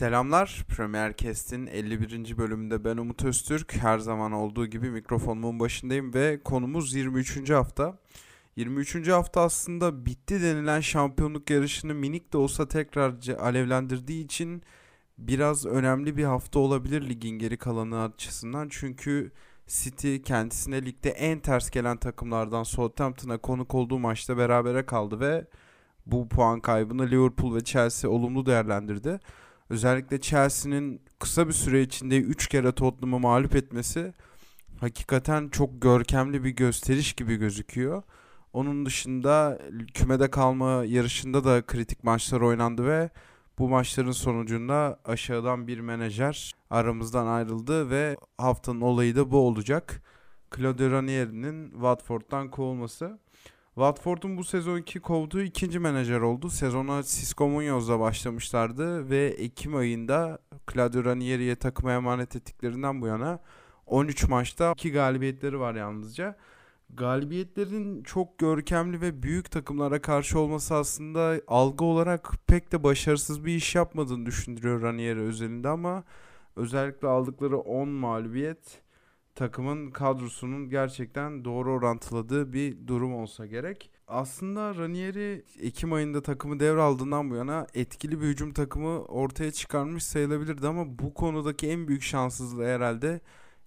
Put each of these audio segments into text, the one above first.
Selamlar. Premier Cast'in 51. bölümünde ben Umut Öztürk. Her zaman olduğu gibi mikrofonumun başındayım ve konumuz 23. hafta. 23. hafta aslında bitti denilen şampiyonluk yarışını minik de olsa tekrar alevlendirdiği için biraz önemli bir hafta olabilir ligin geri kalanı açısından. Çünkü City kendisine ligde en ters gelen takımlardan Southampton'a konuk olduğu maçta berabere kaldı ve bu puan kaybını Liverpool ve Chelsea olumlu değerlendirdi. Özellikle Chelsea'nin kısa bir süre içinde 3 kere Tottenham'ı mağlup etmesi hakikaten çok görkemli bir gösteriş gibi gözüküyor. Onun dışında kümede kalma yarışında da kritik maçlar oynandı ve bu maçların sonucunda aşağıdan bir menajer aramızdan ayrıldı ve haftanın olayı da bu olacak. Claudio Ranieri'nin Watford'dan kovulması. Watford'un bu sezonki kovduğu ikinci menajer oldu. Sezona Cisco Muñoz'la başlamışlardı ve Ekim ayında Claudio Ranieri'ye takıma emanet ettiklerinden bu yana 13 maçta 2 galibiyetleri var yalnızca. Galibiyetlerin çok görkemli ve büyük takımlara karşı olması aslında algı olarak pek de başarısız bir iş yapmadığını düşündürüyor Ranieri özelinde ama özellikle aldıkları 10 mağlubiyet takımın kadrosunun gerçekten doğru orantıladığı bir durum olsa gerek. Aslında Ranieri Ekim ayında takımı devraldığından bu yana etkili bir hücum takımı ortaya çıkarmış sayılabilirdi ama bu konudaki en büyük şanssızlığı herhalde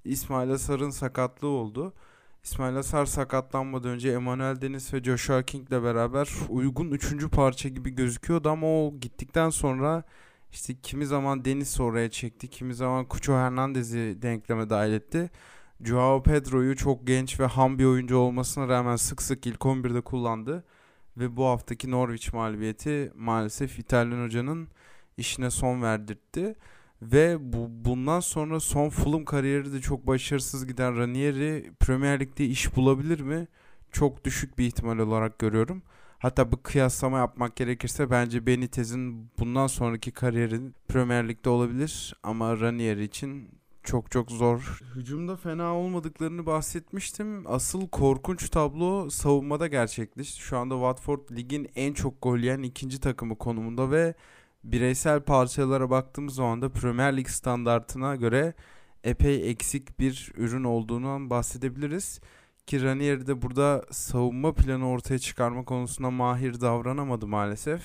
İsmail Asar'ın sakatlığı oldu. İsmail Asar sakatlanmadan önce Emmanuel Deniz ve Joshua King ile beraber uygun üçüncü parça gibi gözüküyordu ama o gittikten sonra işte kimi zaman Deniz oraya çekti, kimi zaman Cucho Hernandez'i denkleme dahil etti. Joao Pedro'yu çok genç ve ham bir oyuncu olmasına rağmen sık sık ilk 11'de kullandı. Ve bu haftaki Norwich mağlubiyeti maalesef İtalyan hocanın işine son verdirtti. Ve bu, bundan sonra son Fulham kariyeri de çok başarısız giden Ranieri Premier Lig'de iş bulabilir mi? Çok düşük bir ihtimal olarak görüyorum. Hatta bu kıyaslama yapmak gerekirse bence Benitez'in bundan sonraki kariyeri Premier Lig'de olabilir. Ama Ranieri için çok çok zor. Hücumda fena olmadıklarını bahsetmiştim. Asıl korkunç tablo savunmada gerçekleşti. Şu anda Watford ligin en çok gol yiyen ikinci takımı konumunda ve bireysel parçalara baktığımız zaman da Premier Lig standartına göre epey eksik bir ürün olduğunu bahsedebiliriz. Ki Ranieri de burada savunma planı ortaya çıkarma konusunda mahir davranamadı maalesef.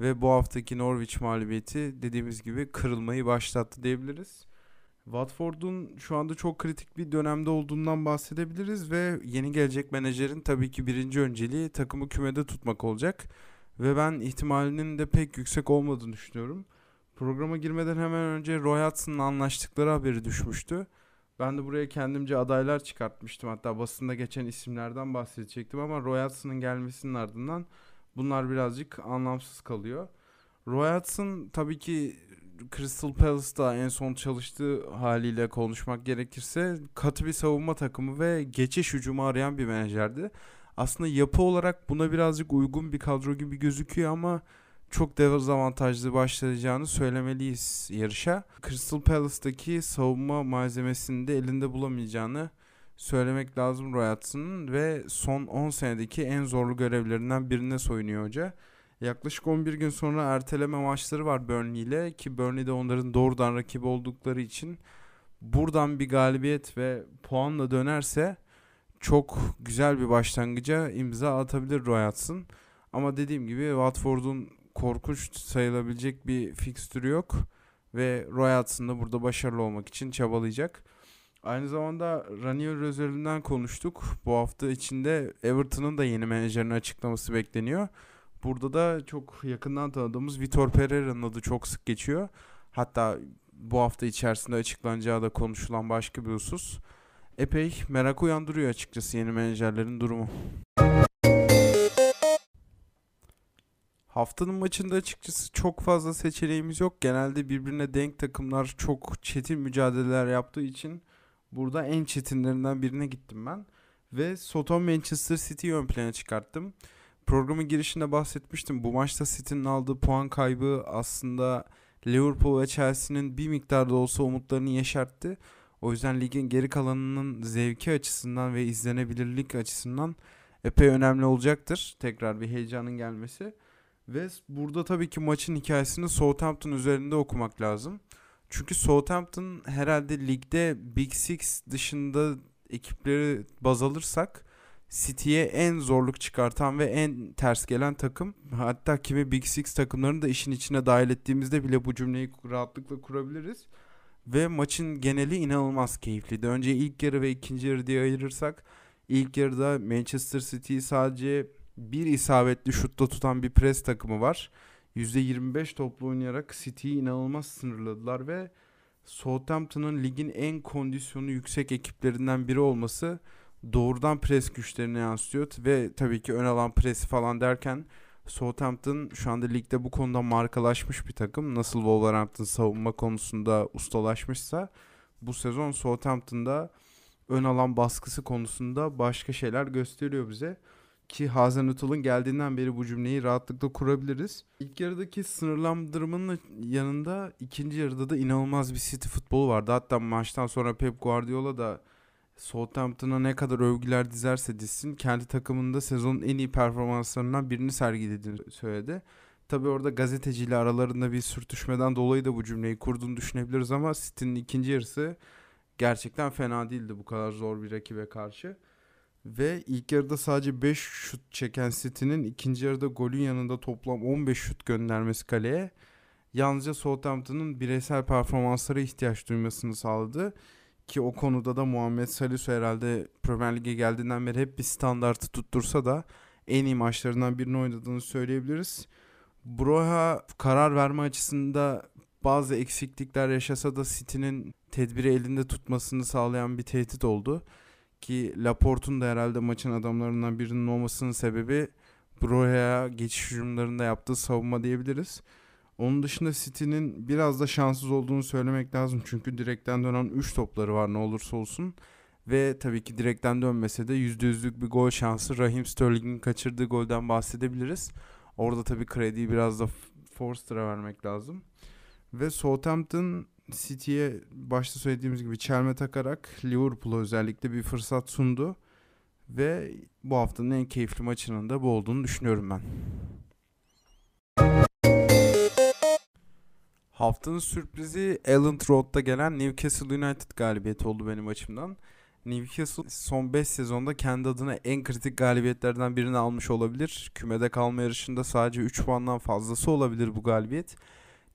Ve bu haftaki Norwich mağlubiyeti dediğimiz gibi kırılmayı başlattı diyebiliriz. Watford'un şu anda çok kritik bir dönemde olduğundan bahsedebiliriz ve yeni gelecek menajerin tabii ki birinci önceliği takımı kümede tutmak olacak. Ve ben ihtimalinin de pek yüksek olmadığını düşünüyorum. Programa girmeden hemen önce Roy Hudson'la anlaştıkları haberi düşmüştü. Ben de buraya kendimce adaylar çıkartmıştım. Hatta basında geçen isimlerden bahsedecektim ama Roy Hudson'ın gelmesinin ardından bunlar birazcık anlamsız kalıyor. Roy Hudson tabii ki Crystal Palace'da en son çalıştığı haliyle konuşmak gerekirse katı bir savunma takımı ve geçiş hücumu arayan bir menajerdi. Aslında yapı olarak buna birazcık uygun bir kadro gibi gözüküyor ama çok dezavantajlı başlayacağını söylemeliyiz yarışa. Crystal Palace'daki savunma malzemesini de elinde bulamayacağını söylemek lazım Roy ve son 10 senedeki en zorlu görevlerinden birine soyunuyor hoca. Yaklaşık 11 gün sonra erteleme maçları var Burnley ile ki Burnley de onların doğrudan rakibi oldukları için buradan bir galibiyet ve puanla dönerse çok güzel bir başlangıca imza atabilir Roy Hudson. Ama dediğim gibi Watford'un korkunç sayılabilecek bir fikstürü yok ve Roy Hudson da burada başarılı olmak için çabalayacak. Aynı zamanda Ranieri özelinden konuştuk. Bu hafta içinde Everton'ın da yeni menajerini açıklaması bekleniyor. Burada da çok yakından tanıdığımız Vitor Pereira'nın adı çok sık geçiyor. Hatta bu hafta içerisinde açıklanacağı da konuşulan başka bir husus. Epey merak uyandırıyor açıkçası yeni menajerlerin durumu. Haftanın maçında açıkçası çok fazla seçeneğimiz yok. Genelde birbirine denk takımlar çok çetin mücadeleler yaptığı için burada en çetinlerinden birine gittim ben. Ve Soton Manchester City'yi ön plana çıkarttım. Programın girişinde bahsetmiştim. Bu maçta City'nin aldığı puan kaybı aslında Liverpool ve Chelsea'nin bir miktarda olsa umutlarını yeşertti. O yüzden ligin geri kalanının zevki açısından ve izlenebilirlik açısından epey önemli olacaktır. Tekrar bir heyecanın gelmesi. Ve burada tabii ki maçın hikayesini Southampton üzerinde okumak lazım. Çünkü Southampton herhalde ligde Big Six dışında ekipleri baz alırsak City'ye en zorluk çıkartan ve en ters gelen takım. Hatta kimi Big Six takımlarını da işin içine dahil ettiğimizde bile bu cümleyi rahatlıkla kurabiliriz. Ve maçın geneli inanılmaz keyifliydi. Önce ilk yarı ve ikinci yarı diye ayırırsak ilk yarıda Manchester City sadece bir isabetli şutta tutan bir pres takımı var. %25 toplu oynayarak City'yi inanılmaz sınırladılar ve Southampton'ın ligin en kondisyonu yüksek ekiplerinden biri olması doğrudan pres güçlerine yansıyor ve tabii ki ön alan presi falan derken Southampton şu anda ligde bu konuda markalaşmış bir takım. Nasıl Wolverhampton savunma konusunda ustalaşmışsa bu sezon Southampton'da ön alan baskısı konusunda başka şeyler gösteriyor bize. Ki Hazenutul'un geldiğinden beri bu cümleyi rahatlıkla kurabiliriz. İlk yarıdaki sınırlandırmanın yanında ikinci yarıda da inanılmaz bir City futbolu vardı. Hatta maçtan sonra Pep Guardiola da Southampton'a ne kadar övgüler dizerse dizsin kendi takımında sezonun en iyi performanslarından birini sergilediğini söyledi. Tabi orada gazeteciyle aralarında bir sürtüşmeden dolayı da bu cümleyi kurduğunu düşünebiliriz ama City'nin ikinci yarısı gerçekten fena değildi bu kadar zor bir rakibe karşı. Ve ilk yarıda sadece 5 şut çeken City'nin ikinci yarıda golün yanında toplam 15 şut göndermesi kaleye yalnızca Southampton'ın bireysel performanslara ihtiyaç duymasını sağladı. Ki o konuda da Muhammed Salisu herhalde Premier Lig'e geldiğinden beri hep bir standartı tuttursa da en iyi maçlarından birini oynadığını söyleyebiliriz. Broha karar verme açısında bazı eksiklikler yaşasa da City'nin tedbiri elinde tutmasını sağlayan bir tehdit oldu. Ki Laporte'un da herhalde maçın adamlarından birinin olmasının sebebi Broha'ya geçiş hücumlarında yaptığı savunma diyebiliriz. Onun dışında City'nin biraz da şanssız olduğunu söylemek lazım. Çünkü direkten dönen 3 topları var ne olursa olsun. Ve tabii ki direkten dönmese de %100'lük bir gol şansı. Raheem Sterling'in kaçırdığı golden bahsedebiliriz. Orada tabii krediyi biraz da Forster'a vermek lazım. Ve Southampton City'ye başta söylediğimiz gibi çelme takarak Liverpool'a özellikle bir fırsat sundu. Ve bu haftanın en keyifli maçının da bu olduğunu düşünüyorum ben. Haftanın sürprizi Elland Road'da gelen Newcastle United galibiyeti oldu benim açımdan. Newcastle son 5 sezonda kendi adına en kritik galibiyetlerden birini almış olabilir. Kümede kalma yarışında sadece 3 puandan fazlası olabilir bu galibiyet.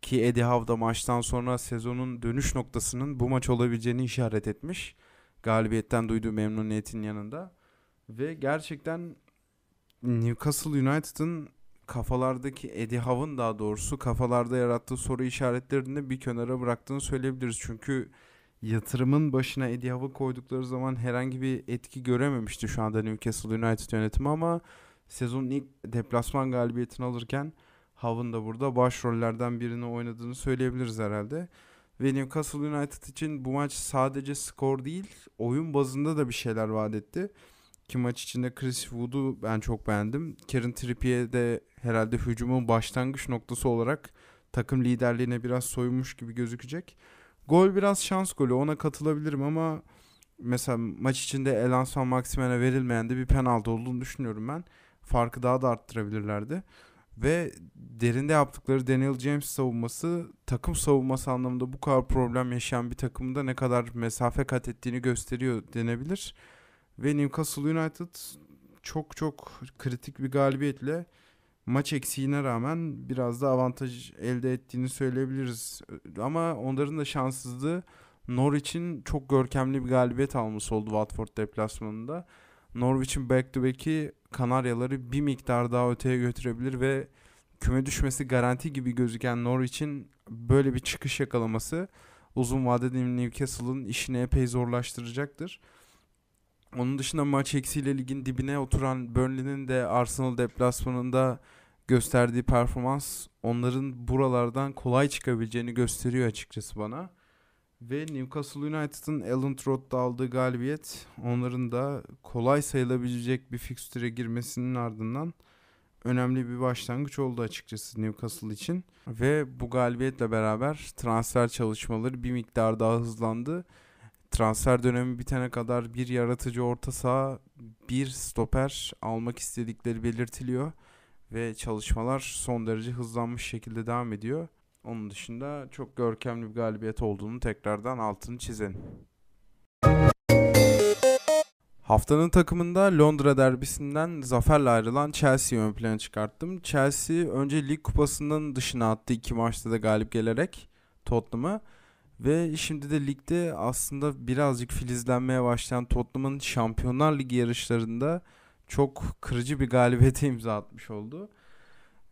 Ki Eddie Howe da maçtan sonra sezonun dönüş noktasının bu maç olabileceğini işaret etmiş. Galibiyetten duyduğu memnuniyetin yanında. Ve gerçekten Newcastle United'ın kafalardaki Eddie Howe'ın daha doğrusu kafalarda yarattığı soru işaretlerini bir kenara bıraktığını söyleyebiliriz. Çünkü yatırımın başına Eddie Howe'ı koydukları zaman herhangi bir etki görememişti şu anda Newcastle United yönetimi ama sezonun ilk deplasman galibiyetini alırken Howe'ın da burada başrollerden birini oynadığını söyleyebiliriz herhalde. Ve Newcastle United için bu maç sadece skor değil, oyun bazında da bir şeyler vaat etti. Ki maç içinde Chris Wood'u ben çok beğendim. Kieran Trippier de herhalde hücumun başlangıç noktası olarak takım liderliğine biraz soyunmuş gibi gözükecek. Gol biraz şans golü ona katılabilirim ama mesela maç içinde Elanson Maximen'e verilmeyen de bir penaltı olduğunu düşünüyorum ben. Farkı daha da arttırabilirlerdi. Ve derinde yaptıkları Daniel James savunması takım savunması anlamında bu kadar problem yaşayan bir takımda ne kadar mesafe kat ettiğini gösteriyor denebilir. Ve Newcastle United çok çok kritik bir galibiyetle maç eksiğine rağmen biraz da avantaj elde ettiğini söyleyebiliriz. Ama onların da şanssızlığı Norwich'in çok görkemli bir galibiyet alması oldu Watford deplasmanında. Norwich'in back to back'i Kanaryaları bir miktar daha öteye götürebilir ve küme düşmesi garanti gibi gözüken Norwich'in böyle bir çıkış yakalaması uzun vadede Newcastle'ın işini epey zorlaştıracaktır. Onun dışında maç eksiğiyle ligin dibine oturan Burnley'nin de Arsenal deplasmanında gösterdiği performans onların buralardan kolay çıkabileceğini gösteriyor açıkçası bana. Ve Newcastle United'ın Elland Road'da aldığı galibiyet onların da kolay sayılabilecek bir fikstüre girmesinin ardından önemli bir başlangıç oldu açıkçası Newcastle için. Ve bu galibiyetle beraber transfer çalışmaları bir miktar daha hızlandı. Transfer dönemi bitene kadar bir yaratıcı orta saha, bir stoper almak istedikleri belirtiliyor. ve çalışmalar son derece hızlanmış şekilde devam ediyor. Onun dışında çok görkemli bir galibiyet olduğunu tekrardan altını çizelim. Haftanın takımında Londra derbisinden zaferle ayrılan Chelsea'yi ön plana çıkarttım. Chelsea önce lig kupasının dışına attı iki maçta da galip gelerek Tottenham'a. Ve şimdi de ligde aslında birazcık filizlenmeye başlayan Tottenham'ın Şampiyonlar Ligi yarışlarında çok kırıcı bir galibiyete imza atmış oldu.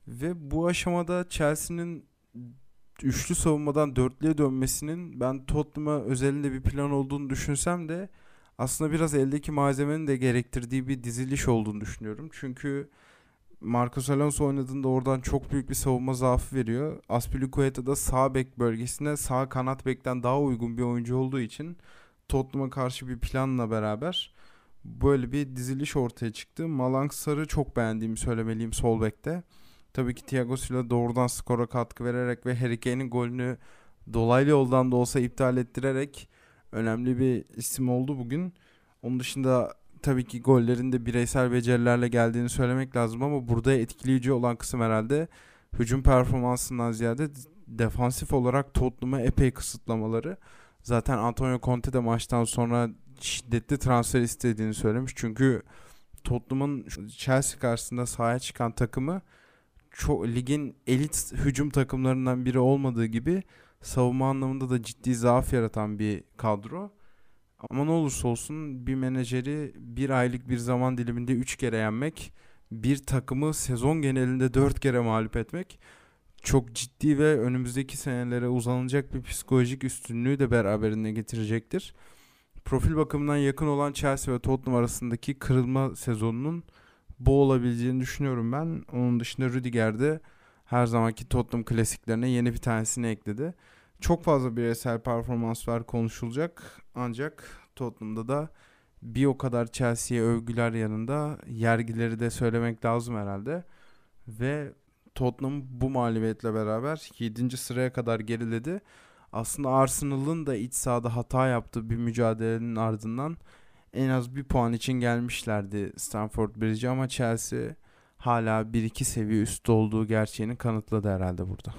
Ve bu aşamada Chelsea'nin üçlü savunmadan dörtlüye dönmesinin ben Tottenham'a özelinde bir plan olduğunu düşünsem de aslında biraz eldeki malzemenin de gerektirdiği bir diziliş olduğunu düşünüyorum. Çünkü Marcos Alonso oynadığında oradan çok büyük bir savunma zaafı veriyor. Aspilicueta da sağ bek bölgesine sağ kanat bekten daha uygun bir oyuncu olduğu için Tottenham'a karşı bir planla beraber böyle bir diziliş ortaya çıktı. Malang Sarı çok beğendiğimi söylemeliyim sol bekte. Tabii ki Thiago Silva doğrudan skora katkı vererek ve Harry Kane'in golünü dolaylı yoldan da olsa iptal ettirerek önemli bir isim oldu bugün. Onun dışında tabii ki gollerin de bireysel becerilerle geldiğini söylemek lazım ama burada etkileyici olan kısım herhalde hücum performansından ziyade defansif olarak Tottenham'a epey kısıtlamaları. Zaten Antonio Conte de maçtan sonra şiddetli transfer istediğini söylemiş. Çünkü Tottenham'ın Chelsea karşısında sahaya çıkan takımı çok ligin elit hücum takımlarından biri olmadığı gibi savunma anlamında da ciddi zaaf yaratan bir kadro. Ama ne olursa olsun bir menajeri bir aylık bir zaman diliminde 3 kere yenmek, bir takımı sezon genelinde 4 kere mağlup etmek çok ciddi ve önümüzdeki senelere uzanacak bir psikolojik üstünlüğü de beraberinde getirecektir. Profil bakımından yakın olan Chelsea ve Tottenham arasındaki kırılma sezonunun bu olabileceğini düşünüyorum ben. Onun dışında Rüdiger de her zamanki Tottenham klasiklerine yeni bir tanesini ekledi. Çok fazla bireysel performans var konuşulacak. Ancak Tottenham'da da bir o kadar Chelsea'ye övgüler yanında yergileri de söylemek lazım herhalde. Ve Tottenham bu mağlubiyetle beraber 7. sıraya kadar geriledi. Aslında Arsenal'ın da iç sahada hata yaptığı bir mücadelenin ardından en az bir puan için gelmişlerdi Stamford Bridge'e ama Chelsea hala 1-2 seviye üstte olduğu gerçeğini kanıtladı herhalde burada.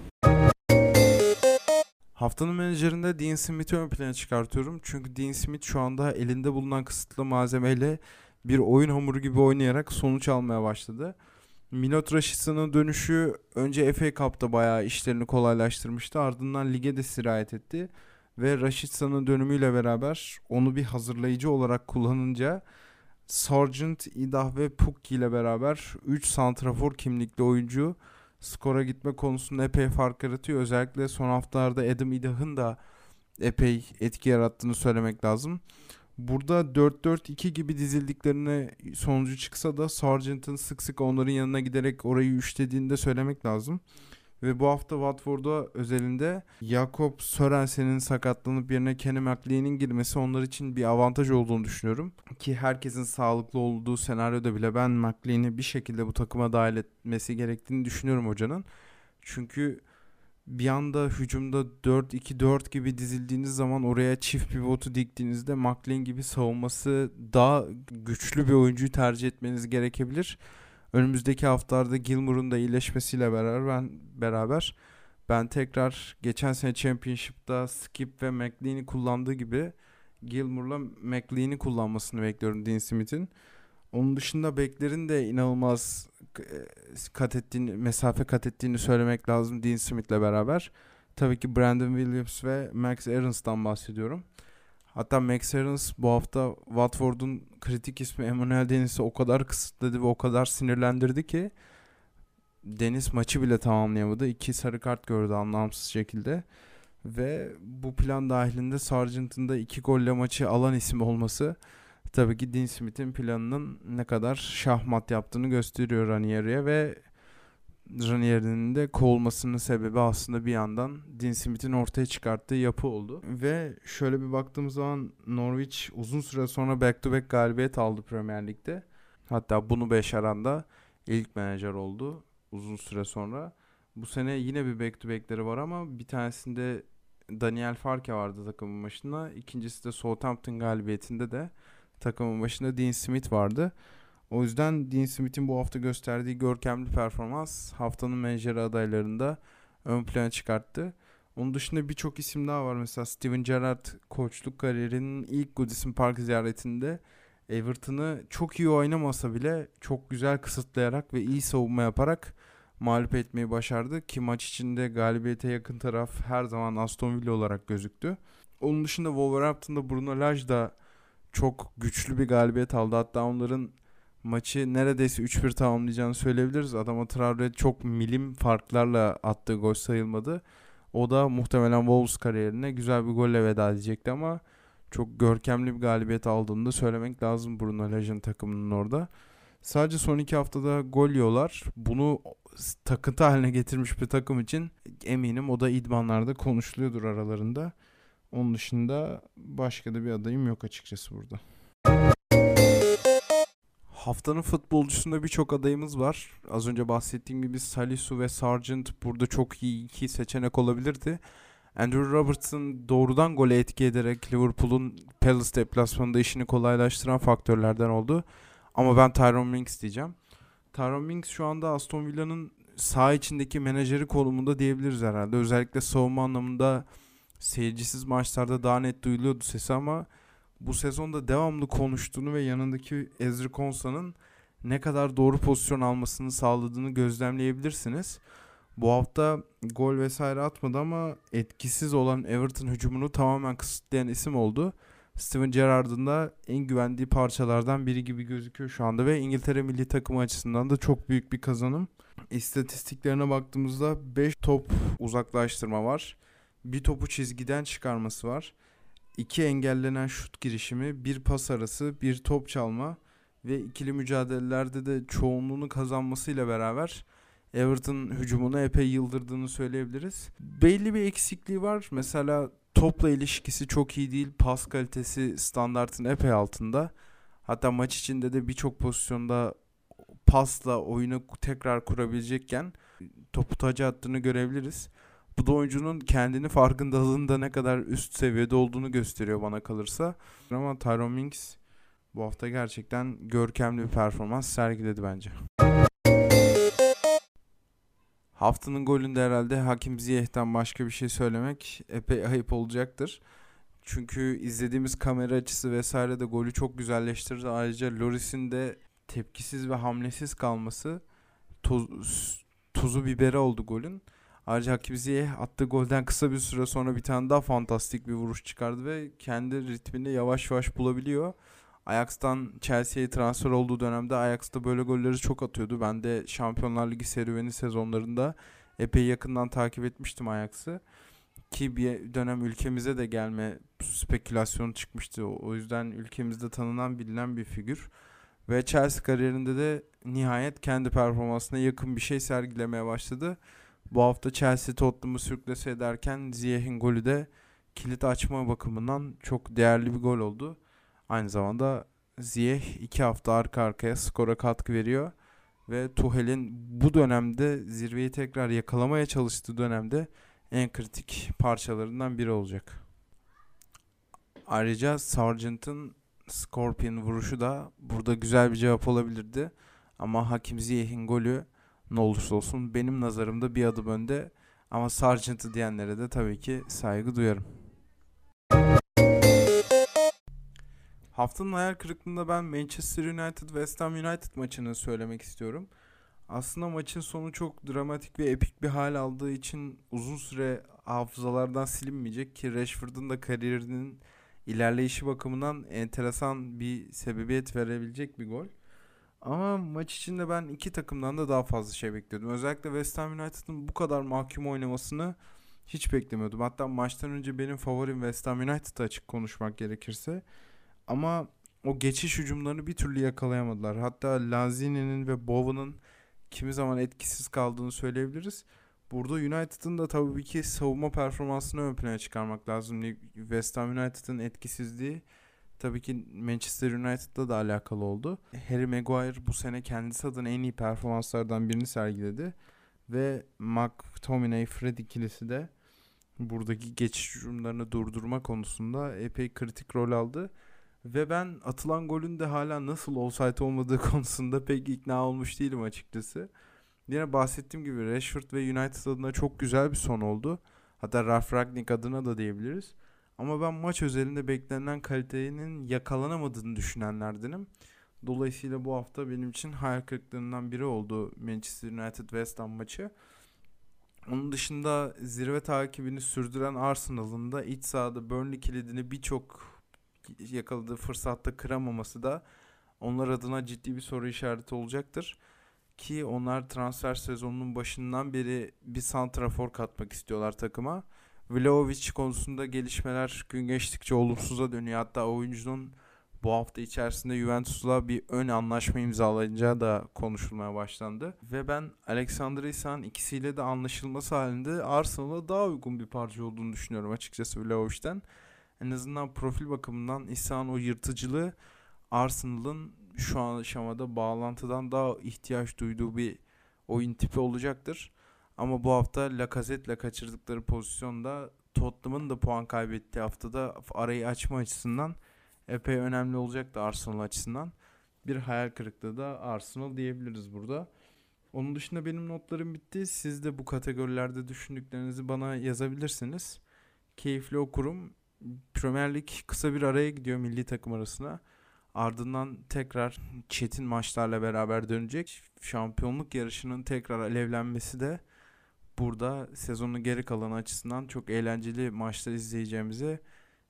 Haftanın menajerinde Dean Smith'i ön plana çıkartıyorum. Çünkü Dean Smith şu anda elinde bulunan kısıtlı malzemeyle bir oyun hamuru gibi oynayarak sonuç almaya başladı. Milot Rashica'nın dönüşü önce FA Cup'ta bayağı işlerini kolaylaştırmıştı. Ardından lige de sirayet etti. Ve Rashica'nın dönümüyle beraber onu bir hazırlayıcı olarak kullanınca Sargent, Idah ve Pukki ile beraber 3 santrafor kimlikli oyuncu skora gitme konusunda epey fark yaratıyor. Özellikle son haftalarda Adam Idah'ın da epey etki yarattığını söylemek lazım. Burada 4-4-2 gibi dizildiklerine sonucu çıksa da Sargent'ın sık sık onların yanına giderek orayı üçlediğini de söylemek lazım. Ve bu hafta Watford'a özelinde Jakob Sörensen'in sakatlanıp yerine Kenny McLean'in girmesi onlar için bir avantaj olduğunu düşünüyorum. Ki herkesin sağlıklı olduğu senaryoda bile ben McLean'i bir şekilde bu takıma dahil etmesi gerektiğini düşünüyorum hocanın. Çünkü bir anda hücumda 4-2-4 gibi dizildiğiniz zaman oraya çift pivotu diktiğinizde McLean gibi savunması daha güçlü bir oyuncuyu tercih etmeniz gerekebilir önümüzdeki haftalarda Gilmour'un da iyileşmesiyle beraber ben beraber ben tekrar geçen sene Championship'ta Skip ve McLean'i kullandığı gibi Gilmour'la McLean'i kullanmasını bekliyorum Dean Smith'in. Onun dışında beklerin de inanılmaz e, kat ettiğini, mesafe kat ettiğini söylemek lazım Dean Smith'le beraber. Tabii ki Brandon Williams ve Max Aarons'tan bahsediyorum. Hatta Max Aarons bu hafta Watford'un kritik ismi Emmanuel Dennis'i o kadar kısıtladı ve o kadar sinirlendirdi ki Deniz maçı bile tamamlayamadı. İki sarı kart gördü anlamsız şekilde. Ve bu plan dahilinde Sargent'ın da iki golle maçı alan isim olması tabii ki Dean Smith'in planının ne kadar şahmat yaptığını gösteriyor Ranieri'ye ve Ranieri'nin de kovulmasının sebebi aslında bir yandan Dean Smith'in ortaya çıkarttığı yapı oldu. Ve şöyle bir baktığımız zaman Norwich uzun süre sonra back to back galibiyet aldı Premier Lig'de. Hatta bunu başaran da ilk menajer oldu uzun süre sonra. Bu sene yine bir back to back'leri var ama bir tanesinde Daniel Farke vardı takımın başında. İkincisi de Southampton galibiyetinde de takımın başında Dean Smith vardı. O yüzden Dean Smith'in bu hafta gösterdiği görkemli performans haftanın menajeri adaylarında ön plana çıkarttı. Onun dışında birçok isim daha var. Mesela Steven Gerrard koçluk kariyerinin ilk Goodison Park ziyaretinde Everton'ı çok iyi oynamasa bile çok güzel kısıtlayarak ve iyi savunma yaparak mağlup etmeyi başardı. Ki maç içinde galibiyete yakın taraf her zaman Aston Villa olarak gözüktü. Onun dışında Wolverhampton'da Bruno Lage da çok güçlü bir galibiyet aldı. Hatta onların maçı neredeyse 3-1 tamamlayacağını söyleyebiliriz. Adama Traore çok milim farklarla attığı gol sayılmadı. O da muhtemelen Wolves kariyerine güzel bir golle veda edecekti ama çok görkemli bir galibiyet aldığını da söylemek lazım Bruno Lage'ın takımının orada. Sadece son iki haftada gol yiyorlar. Bunu takıntı haline getirmiş bir takım için eminim o da idmanlarda konuşuluyordur aralarında. Onun dışında başka da bir adayım yok açıkçası burada. Haftanın futbolcusunda birçok adayımız var. Az önce bahsettiğim gibi Salisu ve Sargent burada çok iyi iki seçenek olabilirdi. Andrew Robertson doğrudan gole etki ederek Liverpool'un Palace deplasmanında işini kolaylaştıran faktörlerden oldu. Ama ben Tyrone Mings diyeceğim. Tyrone Mings şu anda Aston Villa'nın sağ içindeki menajeri konumunda diyebiliriz herhalde. Özellikle savunma anlamında seyircisiz maçlarda daha net duyuluyordu sesi ama bu sezonda devamlı konuştuğunu ve yanındaki Ezri Konsa'nın ne kadar doğru pozisyon almasını sağladığını gözlemleyebilirsiniz. Bu hafta gol vesaire atmadı ama etkisiz olan Everton hücumunu tamamen kısıtlayan isim oldu. Steven Gerrard'ın da en güvendiği parçalardan biri gibi gözüküyor şu anda ve İngiltere milli takımı açısından da çok büyük bir kazanım. İstatistiklerine baktığımızda 5 top uzaklaştırma var. Bir topu çizgiden çıkarması var. 2 engellenen şut girişimi, bir pas arası, bir top çalma ve ikili mücadelelerde de çoğunluğunu kazanmasıyla beraber Everton hücumunu epey yıldırdığını söyleyebiliriz. Belli bir eksikliği var. Mesela topla ilişkisi çok iyi değil. Pas kalitesi standartın epey altında. Hatta maç içinde de birçok pozisyonda pasla oyunu tekrar kurabilecekken topu taca attığını görebiliriz. Bu da oyuncunun kendini farkındalığında ne kadar üst seviyede olduğunu gösteriyor bana kalırsa. Ama Tyrone Mings bu hafta gerçekten görkemli bir performans sergiledi bence. Haftanın golünde herhalde Hakim Ziyeh'ten başka bir şey söylemek epey ayıp olacaktır. Çünkü izlediğimiz kamera açısı vesaire de golü çok güzelleştirdi. Ayrıca Loris'in de tepkisiz ve hamlesiz kalması toz, tuzu biberi oldu golün. Ayrıca Hakim attığı golden kısa bir süre sonra bir tane daha fantastik bir vuruş çıkardı ve kendi ritmini yavaş yavaş bulabiliyor. Ajax'tan Chelsea'ye transfer olduğu dönemde Ajax'ta böyle golleri çok atıyordu. Ben de Şampiyonlar Ligi serüveni sezonlarında epey yakından takip etmiştim Ajax'ı. Ki bir dönem ülkemize de gelme spekülasyonu çıkmıştı. O yüzden ülkemizde tanınan bilinen bir figür. Ve Chelsea kariyerinde de nihayet kendi performansına yakın bir şey sergilemeye başladı. Bu hafta Chelsea Tottenham'ı sürklese ederken Ziyech'in golü de kilit açma bakımından çok değerli bir gol oldu. Aynı zamanda Ziyech iki hafta arka arkaya skora katkı veriyor. Ve Tuhel'in bu dönemde zirveyi tekrar yakalamaya çalıştığı dönemde en kritik parçalarından biri olacak. Ayrıca Sargent'ın Scorpion vuruşu da burada güzel bir cevap olabilirdi. Ama Hakim Ziyech'in golü ne olursa olsun benim nazarımda bir adım önde. Ama Sargent'ı diyenlere de tabii ki saygı duyarım. Haftanın hayal kırıklığında ben Manchester United West Ham United maçını söylemek istiyorum. Aslında maçın sonu çok dramatik ve epik bir hal aldığı için uzun süre hafızalardan silinmeyecek ki Rashford'un da kariyerinin ilerleyişi bakımından enteresan bir sebebiyet verebilecek bir gol. Ama maç içinde ben iki takımdan da daha fazla şey bekliyordum. Özellikle West Ham United'ın bu kadar mahkum oynamasını hiç beklemiyordum. Hatta maçtan önce benim favorim West Ham United'ı açık konuşmak gerekirse. Ama o geçiş hücumlarını bir türlü yakalayamadılar. Hatta Lanzini'nin ve Bowen'ın kimi zaman etkisiz kaldığını söyleyebiliriz. Burada United'ın da tabii ki savunma performansını ön plana çıkarmak lazım. West Ham United'ın etkisizliği tabii ki Manchester United'la da alakalı oldu. Harry Maguire bu sene kendisi adına en iyi performanslardan birini sergiledi. Ve McTominay Fred ikilisi de buradaki geçiş hücumlarını durdurma konusunda epey kritik rol aldı. Ve ben atılan golün de hala nasıl offside olmadığı konusunda pek ikna olmuş değilim açıkçası. Yine bahsettiğim gibi Rashford ve United adına çok güzel bir son oldu. Hatta Ralf Ragnick adına da diyebiliriz. Ama ben maç özelinde beklenen kalitenin yakalanamadığını düşünenlerdenim. Dolayısıyla bu hafta benim için hayal kırıklığından biri oldu Manchester United West Ham maçı. Onun dışında zirve takibini sürdüren Arsenal'ın da iç sahada Burnley kilidini birçok yakaladığı fırsatta kıramaması da onlar adına ciddi bir soru işareti olacaktır. Ki onlar transfer sezonunun başından beri bir santrafor katmak istiyorlar takıma. Vlahovic konusunda gelişmeler gün geçtikçe olumsuza dönüyor. Hatta oyuncunun bu hafta içerisinde Juventus'la bir ön anlaşma imzalayacağı da konuşulmaya başlandı. Ve ben Alexander Isak'ın ikisiyle de anlaşılması halinde Arsenal'a daha uygun bir parça olduğunu düşünüyorum açıkçası Vlahovic'ten. En azından profil bakımından İsa'nın o yırtıcılığı Arsenal'ın şu an aşamada bağlantıdan daha ihtiyaç duyduğu bir oyun tipi olacaktır. Ama bu hafta Lacazette'le kaçırdıkları pozisyonda Tottenham'ın da puan kaybettiği haftada arayı açma açısından epey önemli olacaktı Arsenal açısından. Bir hayal kırıklığı da Arsenal diyebiliriz burada. Onun dışında benim notlarım bitti. Siz de bu kategorilerde düşündüklerinizi bana yazabilirsiniz. Keyifli okurum. Premier Lig kısa bir araya gidiyor milli takım arasına. Ardından tekrar çetin maçlarla beraber dönecek. Şampiyonluk yarışının tekrar alevlenmesi de burada sezonun geri kalanı açısından çok eğlenceli maçlar izleyeceğimize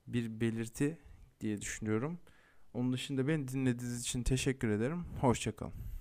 bir belirti diye düşünüyorum. Onun dışında beni dinlediğiniz için teşekkür ederim. Hoşçakalın.